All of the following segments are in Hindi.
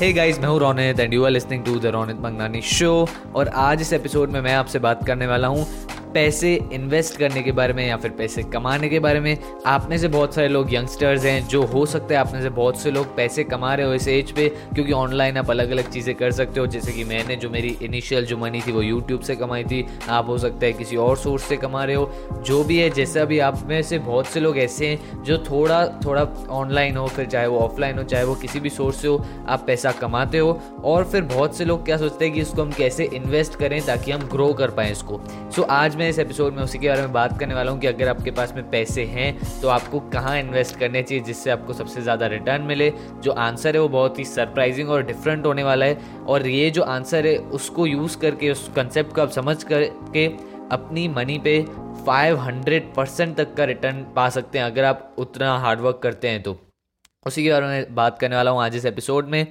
हे गाइस मैं हूँ Ronit and you are listening to the Ronit Mangnani show और आज इस एपिसोड में मैं आपसे बात करने वाला हूँ पैसे इन्वेस्ट करने के बारे में या फिर पैसे कमाने के बारे में, आप में से बहुत सारे लोग यंगस्टर्स हैं, जो हो सकते हैं आप में से बहुत से लोग पैसे कमा रहे हो इस एज पे, क्योंकि ऑनलाइन आप अलग अलग चीज़ें कर सकते हो, जैसे कि मैंने जो मेरी इनिशियल जो मनी थी वो यूट्यूब से कमाई थी, आप हो सकता है किसी और सोर्स से कमा रहे हो, जो भी है, जैसा भी आप में से बहुत से लोग ऐसे हैं, जो थोड़ा थोड़ा ऑनलाइन हो, फिर चाहे वो ऑफलाइन हो, चाहे वो किसी भी सोर्स से हो, आप पैसा कमाते हो, और फिर बहुत से लोग क्या सोचते हैं कि इसको हम कैसे इन्वेस्ट करें ताकि हम ग्रो कर पाएँ इसको। सो आज मैं इस एपिसोड में उसी के बारे में बात करने वाला हूँ कि अगर आपके पास में पैसे हैं तो आपको कहाँ इन्वेस्ट करने चाहिए जिससे आपको सबसे ज़्यादा रिटर्न मिले। जो आंसर है वो बहुत ही सरप्राइजिंग और डिफरेंट होने वाला है। और ये जो आंसर है उसको यूज़ करके उस कंसेप्ट को आप समझ करके अपनी मनी पे 500 परसेंट तक का रिटर्न पा सकते हैं अगर आप उतना हार्डवर्क करते हैं तो। उसी के बारे में बात करने वाला हूँ आज इस एपिसोड में।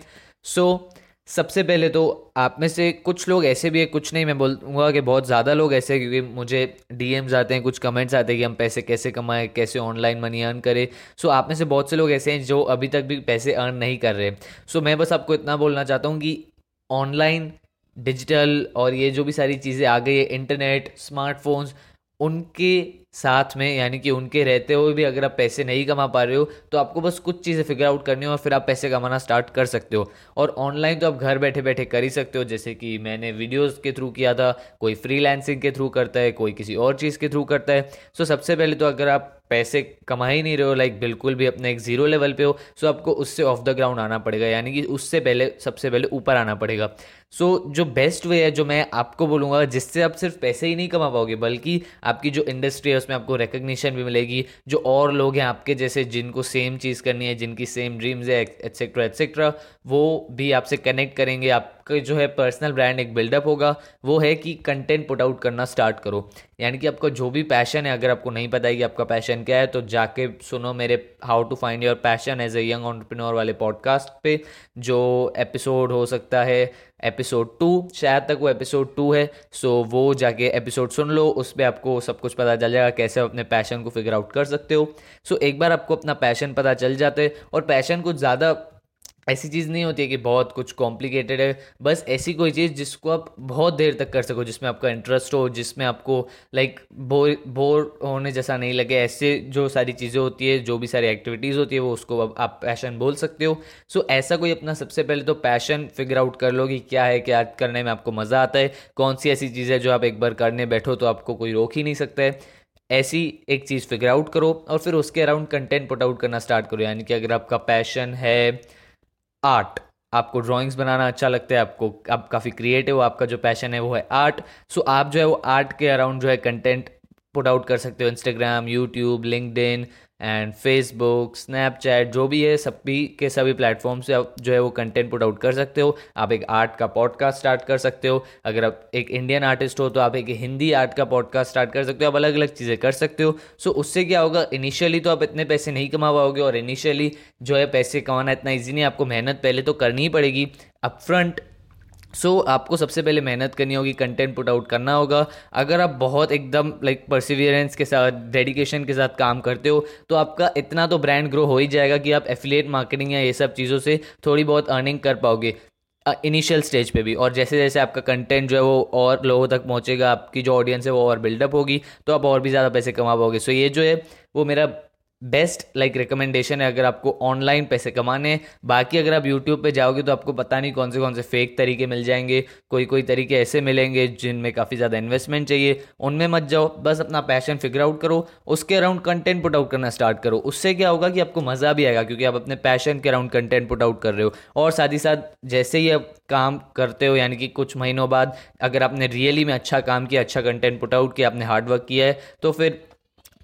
सो so, सबसे पहले तो आप में से कुछ लोग ऐसे भी है, कुछ नहीं, मैं बोलूँगा कि बहुत ज़्यादा लोग ऐसे हैं, क्योंकि मुझे डीएम्स आते हैं, कुछ कमेंट्स आते हैं कि हम पैसे कैसे कमाएँ, कैसे ऑनलाइन मनी अर्न करें। सो आप में से बहुत से लोग ऐसे हैं जो अभी तक भी पैसे अर्न नहीं कर रहे। सो मैं बस आपको इतना बोलना चाहता हूँ कि ऑनलाइन डिजिटल और ये जो भी सारी चीज़ें आ गई है इंटरनेट स्मार्टफोन्स उनके साथ में, यानी कि उनके रहते हुए भी अगर आप पैसे नहीं कमा पा रहे हो तो आपको बस कुछ चीज़ें फिगर आउट करनी हो और फिर आप पैसे कमाना स्टार्ट कर सकते हो। और ऑनलाइन तो आप घर बैठे बैठे कर ही सकते हो, जैसे कि मैंने वीडियोस के थ्रू किया था, कोई फ्रीलांसिंग के थ्रू करता है, कोई किसी और चीज़ के थ्रू करता है। सो सबसे पहले तो अगर आप पैसे कमा ही नहीं रहे हो लाइक बिल्कुल भी अपने एक ज़ीरो लेवल पे हो सो आपको उससे ऑफ़ द ग्राउंड आना पड़ेगा, यानी कि उससे पहले, सबसे पहले ऊपर आना पड़ेगा। सो जो बेस्ट वे है, जो मैं आपको बोलूँगा, जिससे आप सिर्फ़ पैसे ही नहीं कमा पाओगे, बल्कि आपकी जो इंडस्ट्री उसमें आपको रिकग्निशन भी मिलेगी, जो और लोग हैं आपके जैसे, जिनको सेम चीज़ करनी है, जिनकी सेम ड्रीम्स है एक्सेट्रा एट्सेट्रा वो भी आपसे कनेक्ट करेंगे आपका जो है पर्सनल ब्रांड एक बिल्डअप होगा, वो है कि कंटेंट पुट आउट करना स्टार्ट करो। यानी कि आपका जो भी पैशन है, अगर आपको नहीं पता है कि आपका पैशन क्या है तो जाके सुनो मेरे how to find your passion as a young entrepreneur वाले पॉडकास्ट पे, जो एपिसोड हो सकता है एपिसोड टू शायद तक वो एपिसोड टू है सो वो जाके एपिसोड सुन लो, उस पर आपको सब कुछ पता चल जाएगा कैसे आप अपने पैशन को फिगर आउट कर सकते हो। सो एक बार आपको अपना पैशन पता चल जाता है और पैशन कुछ ज़्यादा ऐसी चीज़ नहीं होती है कि बहुत कुछ कॉम्प्लिकेटेड है। बस ऐसी कोई चीज़ जिसको आप बहुत देर तक कर सको, जिसमें आपका इंटरेस्ट हो, जिसमें आपको लाइक बोर बोर होने जैसा नहीं लगे। ऐसे जो सारी चीज़ें होती है, जो भी सारी एक्टिविटीज़ होती है, वो उसको आप पैशन बोल सकते हो। सो ऐसा कोई अपना सबसे पहले तो पैशन फिगर आउट कर लो कि क्या है, क्या करने में आपको मज़ा आता है। कौन सी ऐसी चीज़ है जो आप एक बार करने बैठो तो आपको कोई रोक ही नहीं सकता है। ऐसी एक चीज़ फिगर आउट करो और फिर उसके अराउंड कंटेंट पुट आउट करना स्टार्ट करो। यानी कि अगर आपका पैशन है आर्ट। आपको ड्राइंग्स बनाना अच्छा लगता है, आपको, आप काफ़ी क्रिएटिव आपका जो पैशन है वो है आर्ट। सो आप जो है वो आर्ट के अराउंड जो है कंटेंट पुट आउट कर सकते हो Instagram YouTube LinkedIn and Facebook Snapchat जो भी है, सभी के सभी प्लेटफॉर्म से आप जो है वो कंटेंट पुट आउट कर सकते हो। आप एक आर्ट का पॉडकास्ट स्टार्ट कर सकते हो। अगर आप एक इंडियन आर्टिस्ट हो तो आप एक हिंदी आर्ट का पॉडकास्ट स्टार्ट कर सकते हो। आप अलग अलग चीज़ें कर सकते हो। सो उससे क्या होगा? इनिशियली तो आप इतने पैसे नहीं कमा पाओगे और इनिशियली जो है पैसे कमाना इतना ईजी नहीं आपको मेहनत पहले तो करनी ही पड़ेगी। अपफ्रंट सो so, आपको सबसे पहले मेहनत करनी होगी कंटेंट पुट आउट करना होगा। अगर आप बहुत एकदम लाइक परसिवियरेंस के साथ डेडिकेशन के साथ काम करते हो तो आपका इतना तो ब्रांड ग्रो हो ही जाएगा कि आप एफिलिएट मार्केटिंग या ये सब चीज़ों से थोड़ी बहुत अर्निंग कर पाओगे इनिशियल स्टेज पे भी। और जैसे जैसे आपका कंटेंट जो है वो और लोगों तक पहुंचेगा आपकी जो ऑडियंस है वो और बिल्डअप होगी तो आप और भी ज़्यादा पैसे कमा पाओगे। सो so, ये जो है वो मेरा बेस्ट लाइक रिकमेंडेशन है अगर आपको ऑनलाइन पैसे कमाने बाकी अगर आप यूट्यूब पे जाओगे तो आपको पता नहीं कौन से कौन से फेक तरीके मिल जाएँगे कोई कोई तरीके ऐसे मिलेंगे जिनमें काफ़ी ज़्यादा इन्वेस्टमेंट चाहिए। उनमें मत जाओ, बस अपना पैशन फिगर आउट करो, उसके अराउंड कंटेंट पुट आउट करना स्टार्ट करो। उससे क्या होगा कि आपको मज़ा भी आएगा, क्योंकि आप अपने पैशन के अराउंड कंटेंट पुट आउट कर रहे हो। और साथ ही साथ, जैसे ही आप काम करते हो, यानी कि कुछ महीनों बाद, अगर आपने रियली में अच्छा काम किया अच्छा कंटेंट पुट आउट किया, आपने हार्डवर्क किया है तो फिर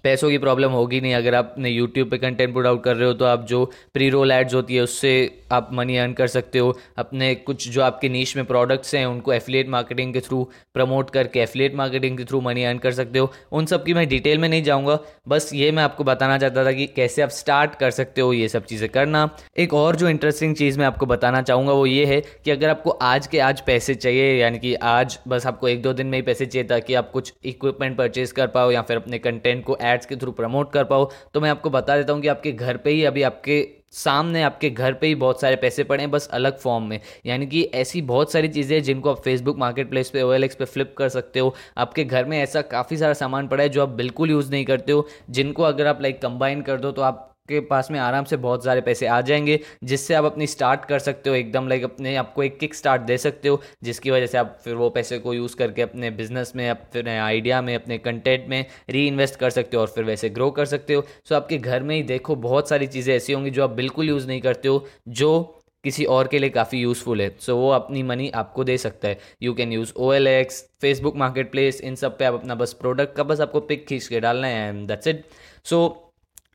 पैसों की प्रॉब्लम होगी नहीं। अगर आप अपने यूट्यूब पे कंटेंट पुट आउट कर रहे हो तो आप जो प्री रोल एड्स होती है, उससे आप मनी अर्न कर सकते हो। अपने कुछ जो आपके नीच में प्रोडक्ट्स हैं, उनको एफिलेट मार्केटिंग के थ्रू प्रमोट करके एफिलेट मार्केटिंग के थ्रू मनी अर्न कर सकते हो। उन सब की मैं डिटेल में नहीं जाऊँगा। बस ये मैं आपको बताना चाहता था कि कैसे आप स्टार्ट कर सकते हो ये सब चीज़ें करना। एक और जो इंटरेस्टिंग चीज़ मैं आपको बताना चाहूँगा, वो ये है कि अगर आपको आज के आज पैसे चाहिए, यानी कि आज बस आपको एक दो दिन में ही पैसे चाहिए, ताकि आप कुछ इक्विपमेंट परचेज कर पाओ या फिर अपने कंटेंट को एड्स के थ्रू प्रमोट कर पाओ। तो मैं आपको बता देता हूँ कि आपके घर पे ही अभी आपके सामने, आपके घर पे ही बहुत सारे पैसे पड़े हैं बस अलग फॉर्म में। यानी कि ऐसी बहुत सारी चीज़ें हैं जिनको आप फेसबुक मार्केट प्लेस पर ओ पे फ्लिप कर सकते हो। आपके घर में ऐसा काफ़ी सारा सामान पड़ा है जो आप बिल्कुल यूज़ नहीं करते हो। जिनको अगर आप लाइक कंबाइन कर दो तो आप के पास में आराम से बहुत सारे पैसे आ जाएँगे जिससे आप अपनी स्टार्ट कर सकते हो एकदम लाइक अपने आपको एक किक स्टार्ट दे सकते हो जिसकी वजह से आप फिर वो पैसे को यूज़ करके अपने बिज़नेस में अपने आइडिया में अपने कंटेंट में री इन्वेस्ट कर सकते हो और फिर वैसे ग्रो कर सकते हो। सो आपके घर में ही देखो बहुत सारी चीज़ें ऐसी होंगी जो आप बिल्कुल यूज़ नहीं करते हो जो किसी और के लिए काफ़ी यूज़फुल है। सो so, वो अपनी मनी आपको दे सकता है। You can use O L X Facebook market place इन सब पे आप अपना बस प्रोडक्ट का बस आपको पिक खींच के डालना है एंड दैट्स इट सो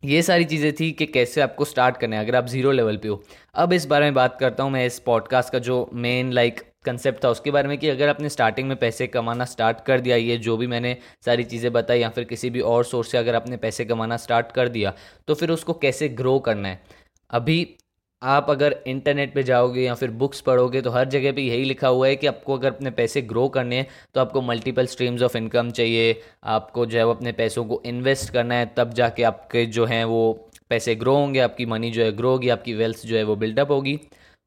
ये सारी चीज़ें थी कि कैसे आपको स्टार्ट करना है, अगर आप ज़ीरो लेवल पे हो। अब इस बारे में बात करता हूँ मैं इस पॉडकास्ट का जो मेन लाइक कंसेप्ट था, उसके बारे में कि अगर आपने स्टार्टिंग में पैसे कमाना स्टार्ट कर दिया, ये जो भी मैंने सारी चीज़ें बताई, या फिर किसी भी और सोर्स से अगर आपने पैसे कमाना स्टार्ट कर दिया तो फिर उसको कैसे ग्रो करना है? अभी आप अगर इंटरनेट पे जाओगे या फिर बुक्स पढ़ोगे तो हर जगह पे यही लिखा हुआ है कि आपको अगर अपने पैसे ग्रो करने हैं तो आपको मल्टीपल स्ट्रीम्स ऑफ़ इनकम चाहिए। आपको जो है वो अपने पैसों को इन्वेस्ट करना है, तब जाके आपके जो हैं वो पैसे ग्रो होंगे, आपकी मनी जो है ग्रो होगी, आपकी वेल्थ जो है वो बिल्डअप होगी।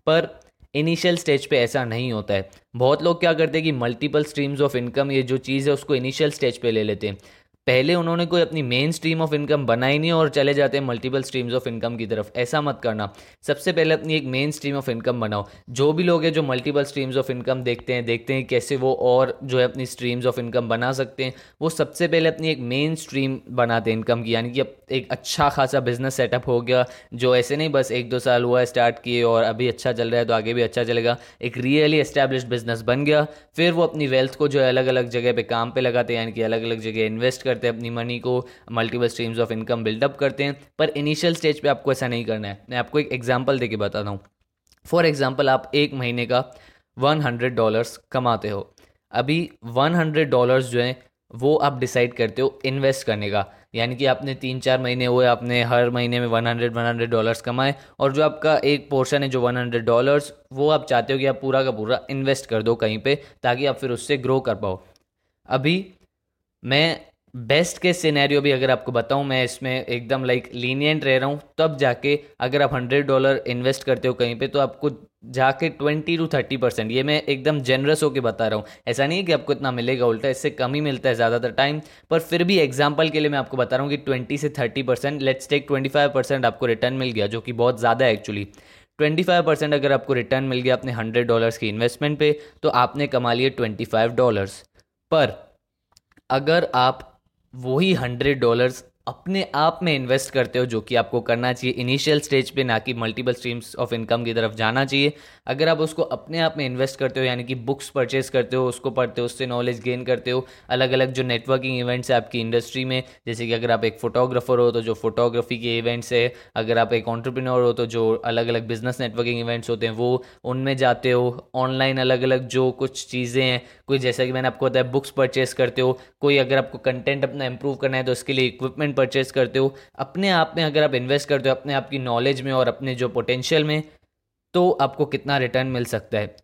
पर इनिशियल स्टेज पे ऐसा नहीं होता है। बहुत लोग क्या करते हैं कि मल्टीपल स्ट्रीम्स ऑफ़ इनकम ये जो चीज़ है, उसको इनिशियल स्टेज पे ले लेते हैं। पहले उन्होंने कोई अपनी मेन स्ट्रीम ऑफ़ इनकम बनाई नहीं और चले जाते हैं मल्टीपल स्ट्रीम्स ऑफ़ इनकम की तरफ़। ऐसा मत करना। सबसे पहले अपनी एक मेन स्ट्रीम ऑफ़ इनकम बनाओ। जो भी लोग हैं जो मल्टीपल स्ट्रीम्स ऑफ़ इनकम देखते हैं देखते हैं कैसे वो और जो है अपनी स्ट्रीम्स ऑफ़ इनकम बना सकते हैं, वो सबसे पहले अपनी एक मेन स्ट्रीम बनाते हैं इनकम की। यानी कि एक अच्छा खासा बिज़नेस सेटअप हो गया, जो ऐसे नहीं बस एक दो साल हुआ स्टार्ट किए और अभी अच्छा चल रहा है तो आगे भी अच्छा चलेगा। एक रियली एस्टेब्लिश बिज़नेस बन गया, फिर वो अपनी वेल्थ को जो है अलग अलग जगह पे काम पे लगाते हैं, यानी कि अलग अलग जगह इन्वेस्ट करते हैं, अपनी मनी को multiple streams of income build up करते हैं। पर इनिशियल स्टेज पे आपको ऐसा नहीं करना है। मैं आपको एक एग्जांपल देके बताता हूँ। फॉर एग्जांपल आप एक महीने का वन हंड्रेड डॉलर्स कमाते हो। अभी वन हंड्रेड डॉलर्स जो हैं, वो आप डिसाइड करते हो इन्वेस्ट करने का। यानी कि आपने तीन चार महीने हुए, आपने हर महीने में one hundred one hundred dollars कमाए और जो आपका एक पोर्शन है, जो वन हंड्रेड डॉलर्स वो आप चाहते हो कि आप पूरा का पूरा इन्वेस्ट कर दो कहीं पे, ताकि आप फिर उससे ग्रो कर पाओ। अभी मैं बेस्ट के सिनेरियो भी अगर आपको बताऊँ, मैं इसमें एकदम लाइक लीनियंट रह रहा हूँ, तब जाके अगर आप हंड्रेड डॉलर इन्वेस्ट करते हो कहीं पे तो आपको जाके ट्वेंटी टू थर्टी परसेंट ये मैं एकदम जेनरस होकर बता रहा हूँ। ऐसा नहीं है कि आपको इतना मिलेगा, उल्टा इससे कम ही मिलता है ज़्यादातर टाइम पर फिर भी एग्ज़ाम्पल के लिए मैं आपको बता रहा हूँ कि ट्वेंटी से thirty percent let's take twenty five percent आपको रिटर्न मिल गया, जो कि बहुत ज़्यादा है एक्चुअली ट्वेंटी फाइव परसेंट अगर आपको रिटर्न मिल गया अपने हंड्रेड डॉलर्स की इन्वेस्टमेंट पे तो आपने कमा लिए ट्वेंटी फाइव डॉलर्स पर अगर आप वही हंड्रेड डॉलर्स अपने आप में इन्वेस्ट करते हो जो कि आपको करना चाहिए। इनिशियल स्टेज पे ना कि मल्टीपल स्ट्रीम्स ऑफ़ इनकम की तरफ़ जाना चाहिए। अगर आप उसको अपने आप में इन्वेस्ट करते हो, यानी कि बुक्स परचेज करते हो, उसको पढ़ते हो, उससे नॉलेज गेन करते हो अलग अलग जो नेटवर्किंग इवेंट्स है आपकी इंडस्ट्री में, जैसे कि अगर आप एक फोटोग्राफर हो तो जो फोटोग्राफी के इवेंट्स है, अगर आप एक ऑन्टरप्रीनोर हो तो जो अलग अलग बिज़नेस नेटवर्किंग इवेंट्स होते हैं, वो उनमें जाते हो। ऑनलाइन अलग अलग जो कुछ चीज़ें हैं, कोई जैसा कि मैंने आपको बताया बुक्स परचेज करते हो, कोई अगर आपको कंटेंट अपना इंप्रूव करना है तो उसके लिए इक्विपमेंट परचेज करते हो अपने आप में अगर आप इन्वेस्ट करते हो अपने आप की नॉलेज में और अपने जो पोटेंशियल में तो आपको कितना रिटर्न मिल सकता है।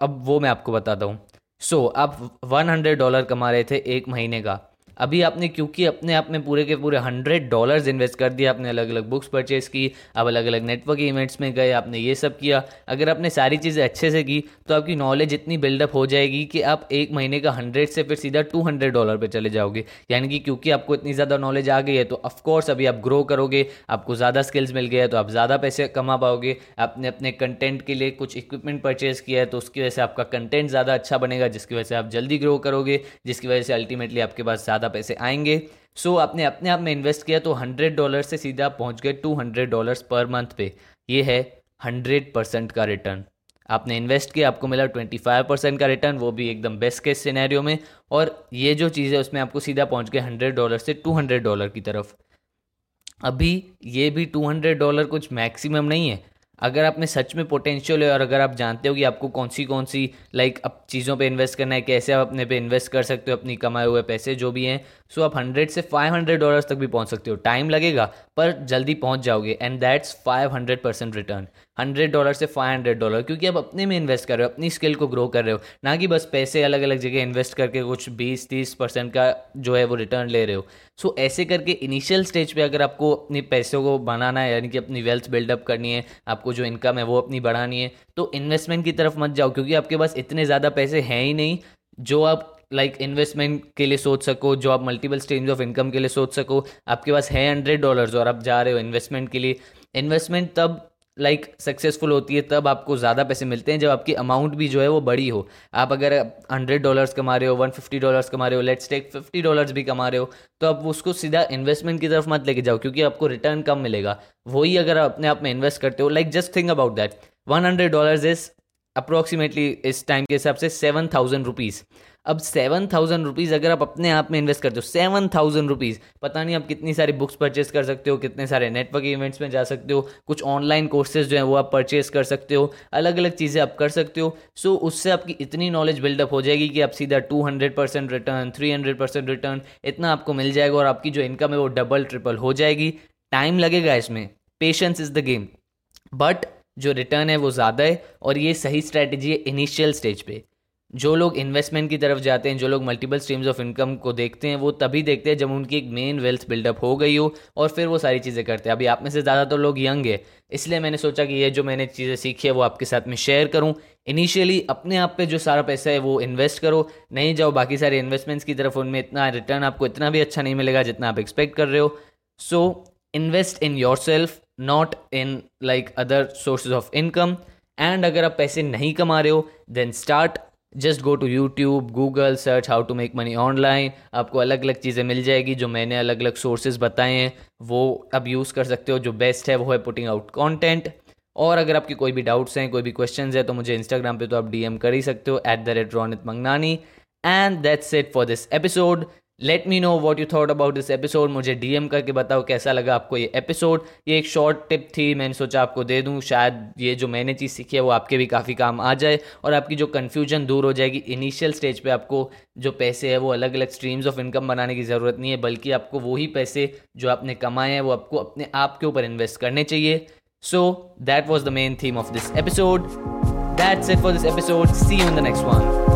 अब वो मैं आपको बताता हूँ। सो so, आप वन हंड्रेड डॉलर कमा रहे थे एक महीने का। अभी आपने, क्योंकि अपने आप में पूरे के पूरे हंड्रेड डॉलर्स इन्वेस्ट कर दिया, आपने अलग अलग बुक्स परचेज की अब अलग अलग नेटवर्क इवेंट्स में गए, आपने ये सब किया। अगर आपने सारी चीज़ें अच्छे से की तो आपकी नॉलेज इतनी बिल्डअप हो जाएगी कि आप एक महीने का हंड्रेड से फिर सीधा टू हंड्रेड डॉलर पर चले जाओगे। यानी कि क्योंकि आपको इतनी ज़्यादा नॉलेज आ गई है तो ऑफकोर्स अभी आप ग्रो करोगे, आपको ज़्यादा स्किल्स मिल गया है तो आप ज़्यादा पैसे कमा पाओगे। आपने अपने कंटेंट के लिए कुछ इक्विपमेंट परचेज किया है तो उसकी वजह से आपका कंटेंट ज़्यादा अच्छा बनेगा, जिसकी वजह से आप जल्दी ग्रो करोगे, जिसकी वजह से अल्टीमेटली आपके पास ज़्यादा पैसे आएँगे। सो so, आपने अपने आप में इन्वेस्ट किया तो हंड्रेड डॉलर से सीधा पहुँच गए two hundred dollars per month पे। ये है हंड्रेड परसेंट का रिटर्न आपने इन्वेस्ट किया आपको मिला ट्वेंटी फाइव परसेंट का रिटर्न वो भी एकदम बेस्ट केस सिनेरियो में। और ये जो चीज़ है उसमें आपको सीधा पहुँच गए हंड्रेड डॉलर से टू हंड्रेड डॉलर की तरफ़। अभी ये भी टू हंड्रेड डॉलर कुछ मैक्सिमम नहीं है। अगर आप में सच में पोटेंशियल है और अगर आप जानते हो कि आपको कौन सी कौन सी लाइक अब चीज़ों पे इन्वेस्ट करना है, कैसे आप अपने पे इन्वेस्ट कर सकते हो, अपनी कमाए हुए पैसे, जो भी हैं सो आप हंड्रेड से फाइव हंड्रेड डॉलर्स तक भी पहुँच सकते हो। टाइम लगेगा पर जल्दी पहुँच जाओगे and that's five hundred percent return hundred dollar से फाइव हंड्रेड डॉलर क्योंकि आप अपने में इन्वेस्ट कर रहे हो अपनी स्किल को ग्रो कर रहे हो। ना कि बस पैसे अलग अलग जगह इन्वेस्ट करके कुछ बीस तीस परसेंट का जो है वो रिटर्न ले रहे हो। सो so, ऐसे करके इनिशियल स्टेज पे अगर आपको अपने पैसों को बनाना है यानी कि अपनी वेल्थ बिल्डअप करनी है आपको जो इनकम है वो अपनी बढ़ानी है तो इन्वेस्टमेंट की तरफ़ मत जाओ क्योंकि आपके पास इतने ज़्यादा पैसे हैं ही नहीं जो आप लाइक like इन्वेस्टमेंट के लिए सोच सको जो आप मल्टीपल स्ट्रीम्स ऑफ़ इनकम के लिए सोच सको आपके पास है हंड्रेड डॉलर्स और आप जा रहे हो इन्वेस्टमेंट के लिए। इन्वेस्टमेंट तब लाइक like, सक्सेसफुल होती है तब आपको ज़्यादा पैसे मिलते हैं जब आपकी अमाउंट भी जो है वो बड़ी हो। आप अगर हंड्रेड डॉलर्स कमा रहे हो वन फिफ्टी डॉलर्स कमा रहे हो लेट्स टेक फिफ्टी डॉलर्स भी कमा रहे हो तो आप उसको सीधा इन्वेस्टमेंट की तरफ़ मत लेके जाओ क्योंकि आपको रिटर्न कम मिलेगा। वही अगर आप अपने आप में इन्वेस्ट करते हो like just think about that one hundred dollars is approximately इस टाइम के हिसाब से सेवन थाउज़ेंड रुपीज़ अब सेवन थाउज़ेंड रुपीज़ अगर आप अपने आप में इन्वेस्ट करते हो, सेवन थाउज़ेंड रुपीज़, पता नहीं आप कितनी सारी बुक्स परचेज कर सकते हो, कितने सारे नेटवर्क इवेंट्स में जा सकते हो, कुछ ऑनलाइन कोर्सेज जो हैं वो आप परचेज कर सकते हो अलग अलग चीज़ें आप कर सकते हो, सो उससे आपकी इतनी नॉलेज बिल्डअप हो जाएगी कि आप सीधा two hundred percent return three hundred percent return इतना आपको मिल जाएगा और आपकी जो इनकम है वो डबल ट्रिपल हो जाएगी। टाइम लगेगा इसमें। Patience is the game but जो रिटर्न है वो ज़्यादा है और ये सही स्ट्रैटेजी है इनिशियल स्टेज पे। जो लोग इन्वेस्टमेंट की तरफ़ जाते हैं, जो लोग मल्टीपल स्ट्रीम्स ऑफ़ इनकम को देखते हैं, वो तभी देखते हैं जब उनकी एक मेन वेल्थ बिल्डअप हो गई हो और फिर वो सारी चीज़ें करते हैं। अभी आप में से ज़्यादातर तो लोग यंग है, इसलिए मैंने सोचा कि ये जो मैंने चीज़ें सीखी है, वो आपके साथ में शेयर करूँ। इनिशियली अपने आप पे जो सारा पैसा है, वो इन्वेस्ट करो, नहीं जाओ बाकी सारे इन्वेस्टमेंट्स की तरफ़, उनमें इतना रिटर्न आपको इतना भी अच्छा नहीं मिलेगा जितना आप एक्सपेक्ट कर रहे हो। So invest in yourself not in like other sources of income and अगर आप पैसे नहीं कमा रहे हो then start just go to YouTube Google search how to make money online आपको अलग अलग चीज़ें मिल जाएगी जो मैंने अलग अलग सोर्सेज बताए हैं। वो अब यूज़ कर सकते हो, जो बेस्ट है, वो है पुटिंग आउट कॉन्टेंट और अगर आपके कोई भी डाउट्स हैं, कोई भी क्वेश्चन है तो मुझे इंस्टाग्राम पर तो आप डीएम कर ही सकते हो at the rate Ronit Mangnani and that's it for this episode let me know what you thought about this episode मुझे डीएम करके बताओ कैसा लगा आपको ये एपिसोड ये एक शॉर्ट टिप थी. मैंने सोचा आपको दे दूँ. शायद ये जो मैंने चीज़ सीखी है, वो आपके भी काफ़ी काम आ जाए और आपकी जो कन्फ्यूज़न दूर हो जाएगी. इनिशियल स्टेज पे आपको जो पैसे है, वो अलग अलग स्ट्रीम्स ऑफ़ इनकम बनाने की ज़रूरत नहीं है, बल्कि आपको वही पैसे जो आपने कमाए हैं, वो आपको अपने आप के ऊपर इन्वेस्ट करने चाहिए. So that was the main theme of this episode that's it for this episode see you in the next one